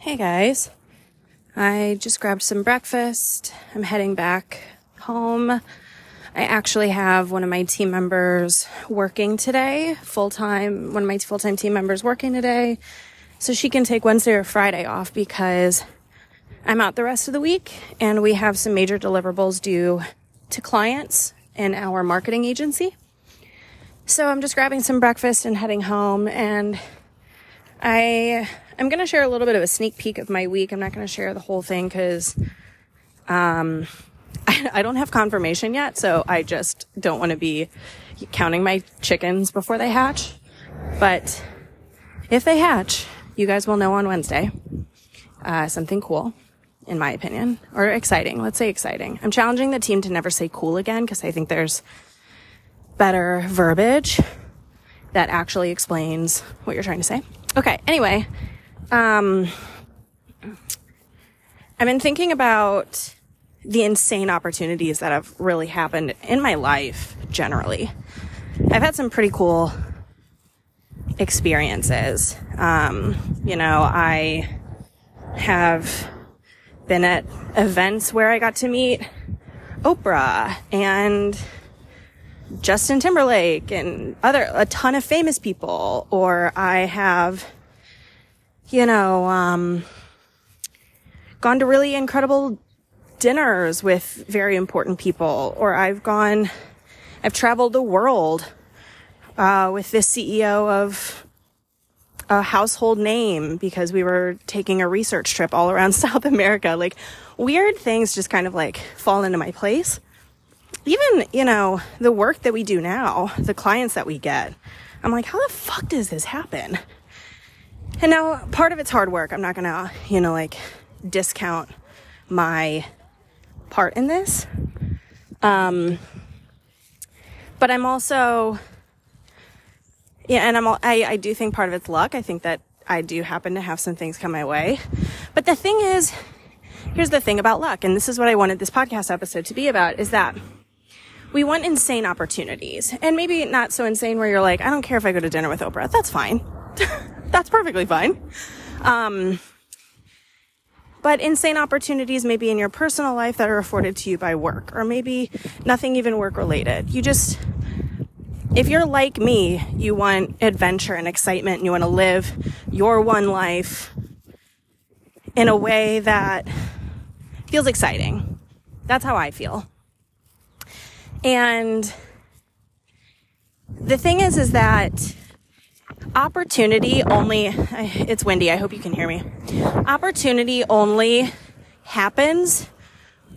Hey guys. I just grabbed some breakfast. I'm heading back home. I actually have one of my team members working today, full time, one of my full time team members working today. So she can take Wednesday or Friday off because I'm out the rest of the week and we have some major deliverables due to clients in our marketing agency. So I'm just grabbing some breakfast and heading home and I I'm going to share a little bit of a sneak peek of my week. I'm not going to share the whole thing because um, I, I don't have confirmation yet, so I just don't want to be counting my chickens before they hatch. But if they hatch, you guys will know on Wednesday. Uh, something cool, in my opinion, or exciting. Let's say exciting. I'm challenging the team to never say cool again because I think there's better verbiage that actually explains what you're trying to say. Okay, anyway, um, I've been thinking about the insane opportunities that have really happened in my life generally. I've had some pretty cool experiences. Um, you know, I have been at events where I got to meet Oprah and Justin Timberlake and other, a ton of famous people, or I have you know, um, gone to really incredible dinners with very important people, or I've gone, I've traveled the world uh, with this CEO of a household name because we were taking a research trip all around South America. Like weird things just kind of like fall into my place. Even, you know, the work that we do now, the clients that we get, I'm like, how the fuck does this happen? And now part of it's hard work. I'm not gonna, you know, like discount my part in this. Um, but I'm also, yeah, and I'm, all, I, I do think part of it's luck. I think that I do happen to have some things come my way. But the thing is, here's the thing about luck, and this is what I wanted this podcast episode to be about, is that we want insane opportunities. And maybe not so insane where you're like, I don't care if I go to dinner with Oprah. That's fine. that's perfectly fine. Um, but insane opportunities maybe in your personal life that are afforded to you by work, or maybe nothing even work related. You just, if you're like me, you want adventure and excitement, and you want to live your one life in a way that feels exciting. That's how I feel. And the thing is, is that opportunity only, it's windy. I hope you can hear me. Opportunity only happens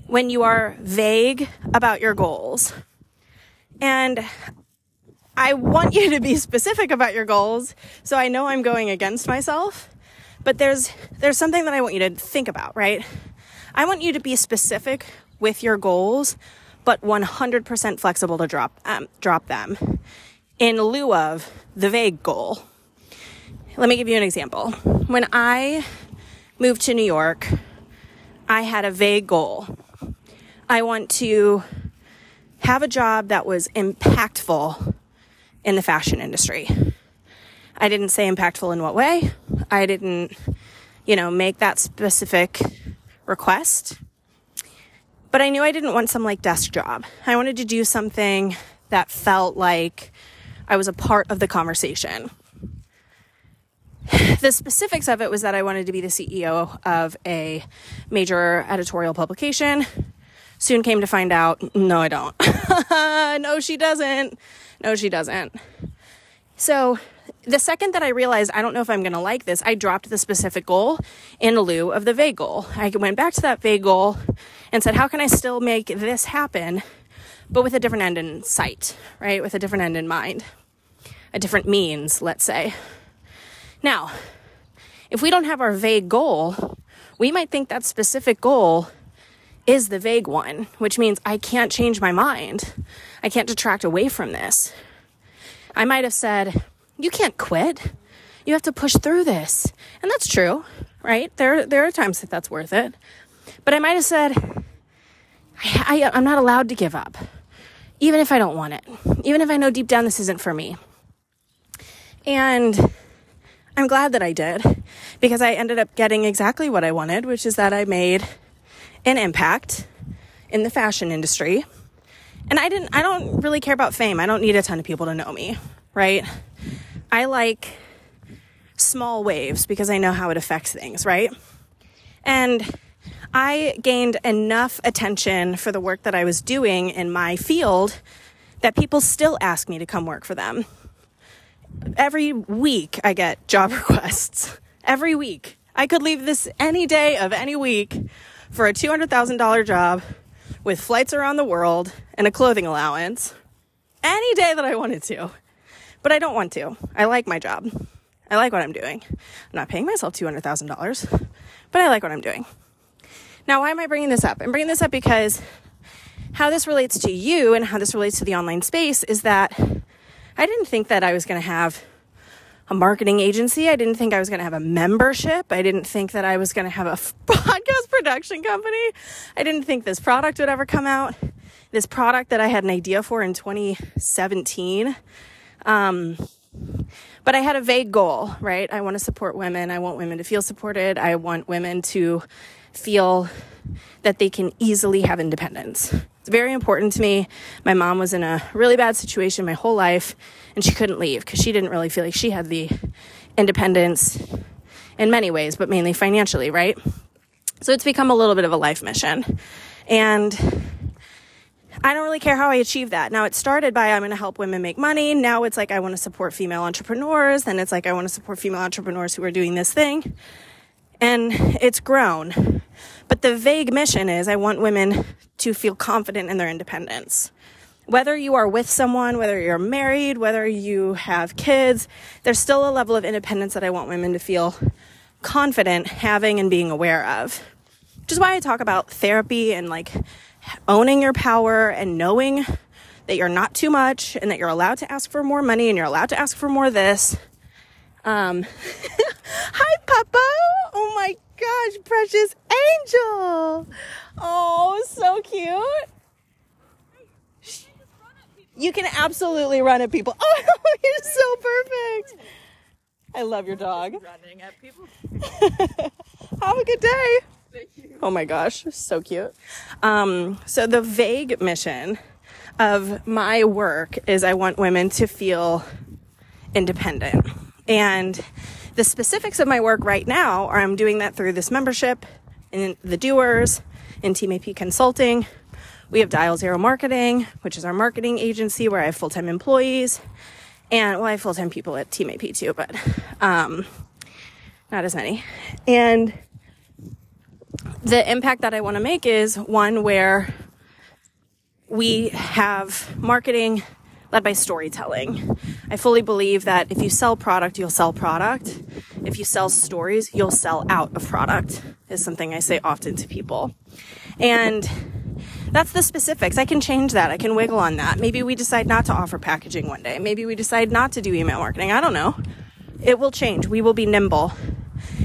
when you are vague about your goals. And I want you to be specific about your goals. So I know I'm going against myself, but there's, there's something that I want you to think about, right? I want you to be specific with your goals, but 100% flexible to drop, um, drop them in lieu of the vague goal. Let me give you an example. When I moved to New York, I had a vague goal. I want to have a job that was impactful in the fashion industry. I didn't say impactful in what way. I didn't, you know, make that specific request. But I knew I didn't want some like desk job. I wanted to do something that felt like I was a part of the conversation. The specifics of it was that I wanted to be the CEO of a major editorial publication. Soon came to find out, no, I don't. no, she doesn't. No, she doesn't. So the second that I realized I don't know if I'm going to like this, I dropped the specific goal in lieu of the vague goal. I went back to that vague goal and said, how can I still make this happen, but with a different end in sight, right? With a different end in mind, a different means, let's say. Now, if we don't have our vague goal, we might think that specific goal is the vague one, which means I can't change my mind. I can't detract away from this. I might have said, You can't quit. You have to push through this. And that's true, right? There, there are times that that's worth it. But I might have said, I, I, I'm not allowed to give up, even if I don't want it, even if I know deep down this isn't for me. And I'm glad that I did because I ended up getting exactly what I wanted, which is that I made an impact in the fashion industry. And I didn't I don't really care about fame. I don't need a ton of people to know me, right? I like small waves because I know how it affects things, right? And I gained enough attention for the work that I was doing in my field that people still ask me to come work for them. Every week I get job requests. Every week. I could leave this any day of any week for a $200,000 job with flights around the world and a clothing allowance any day that I wanted to. But I don't want to. I like my job. I like what I'm doing. I'm not paying myself $200,000, but I like what I'm doing. Now, why am I bringing this up? I'm bringing this up because how this relates to you and how this relates to the online space is that I didn't think that I was going to have a marketing agency. I didn't think I was going to have a membership. I didn't think that I was going to have a podcast production company. I didn't think this product would ever come out. This product that I had an idea for in 2017. Um, but I had a vague goal, right? I want to support women. I want women to feel supported. I want women to feel that they can easily have independence. It's very important to me. My mom was in a really bad situation my whole life and she couldn't leave because she didn't really feel like she had the independence in many ways, but mainly financially, right? So it's become a little bit of a life mission. And I don't really care how I achieve that. Now it started by I'm going to help women make money. Now it's like I want to support female entrepreneurs. Then it's like I want to support female entrepreneurs who are doing this thing. And it's grown. But the vague mission is I want women to feel confident in their independence. Whether you are with someone, whether you're married, whether you have kids, there's still a level of independence that I want women to feel confident having and being aware of. Which is why I talk about therapy and like owning your power and knowing that you're not too much and that you're allowed to ask for more money and you're allowed to ask for more this. Um, hi, Papa. Oh my gosh, precious angel. Oh, so cute. You can absolutely run at people. Oh, you're so perfect. I love your dog. Running at people. Have a good day. Oh my gosh, so cute. Um, so the vague mission of my work is I want women to feel independent. And the specifics of my work right now are I'm doing that through this membership in the doers in Team AP Consulting. We have Dial Zero Marketing, which is our marketing agency where I have full-time employees. And well, I have full-time people at Team AP too, but um, not as many. And the impact that I want to make is one where we have marketing led by storytelling. I fully believe that if you sell product, you'll sell product. If you sell stories, you'll sell out of product, is something I say often to people. And that's the specifics. I can change that. I can wiggle on that. Maybe we decide not to offer packaging one day. Maybe we decide not to do email marketing. I don't know. It will change. We will be nimble.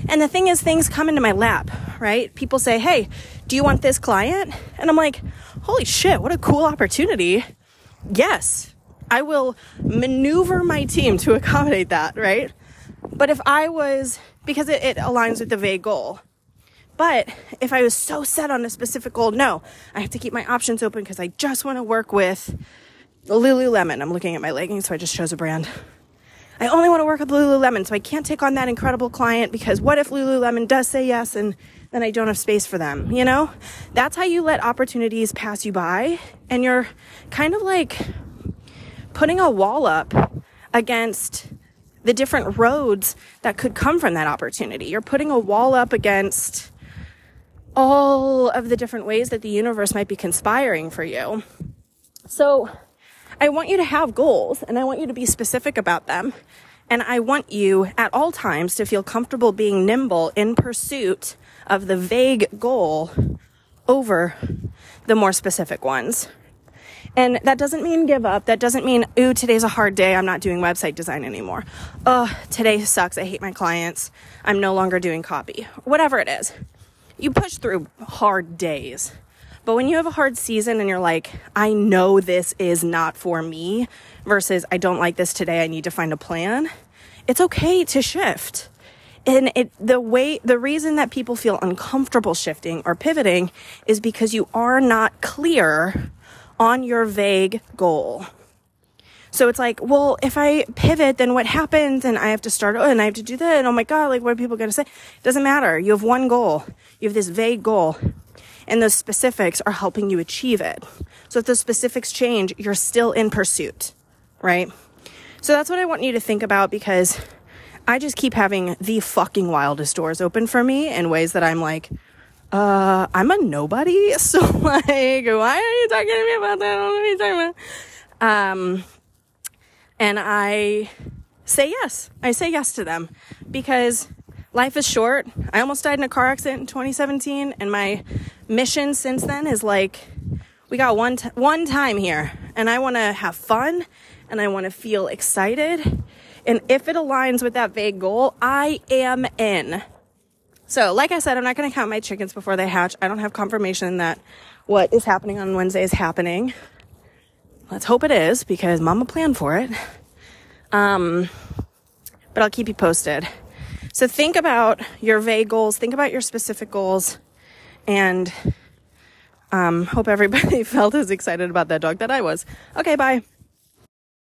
And the thing is, things come into my lap, right? People say, Hey, do you want this client? And I'm like, Holy shit, what a cool opportunity. Yes, I will maneuver my team to accommodate that, right? But if I was, because it, it aligns with the vague goal, but if I was so set on a specific goal, no, I have to keep my options open because I just want to work with Lululemon. I'm looking at my leggings, so I just chose a brand. I only want to work with Lululemon, so I can't take on that incredible client because what if Lululemon does say yes and then I don't have space for them, you know? That's how you let opportunities pass you by and you're kind of like putting a wall up against the different roads that could come from that opportunity. You're putting a wall up against all of the different ways that the universe might be conspiring for you. So I want you to have goals and I want you to be specific about them. And I want you at all times to feel comfortable being nimble in pursuit of the vague goal over the more specific ones. And that doesn't mean give up. That doesn't mean, ooh, today's a hard day. I'm not doing website design anymore. Oh, today sucks. I hate my clients. I'm no longer doing copy. Whatever it is you push through hard days. But when you have a hard season and you're like, I know this is not for me, versus I don't like this today, I need to find a plan, it's okay to shift. And it, the way, the reason that people feel uncomfortable shifting or pivoting is because you are not clear on your vague goal. So it's like, well, if I pivot, then what happens? And I have to start, oh, and I have to do that. And oh my God, like, what are people going to say? It doesn't matter. You have one goal. You have this vague goal and those specifics are helping you achieve it. So if those specifics change, you're still in pursuit, right? So that's what I want you to think about because I just keep having the fucking wildest doors open for me in ways that I'm like, uh, I'm a nobody. So like, why are you talking to me about that? What you're talking about. Um, and I say yes. I say yes to them because life is short. I almost died in a car accident in 2017 and my mission since then is like, we got one, t- one time here and I want to have fun and I want to feel excited. And if it aligns with that vague goal, I am in. So, like I said, I'm not going to count my chickens before they hatch. I don't have confirmation that what is happening on Wednesday is happening. Let's hope it is because mama planned for it. Um, but I'll keep you posted. So think about your vague goals, think about your specific goals, and um, hope everybody felt as excited about that dog that I was. Okay, bye.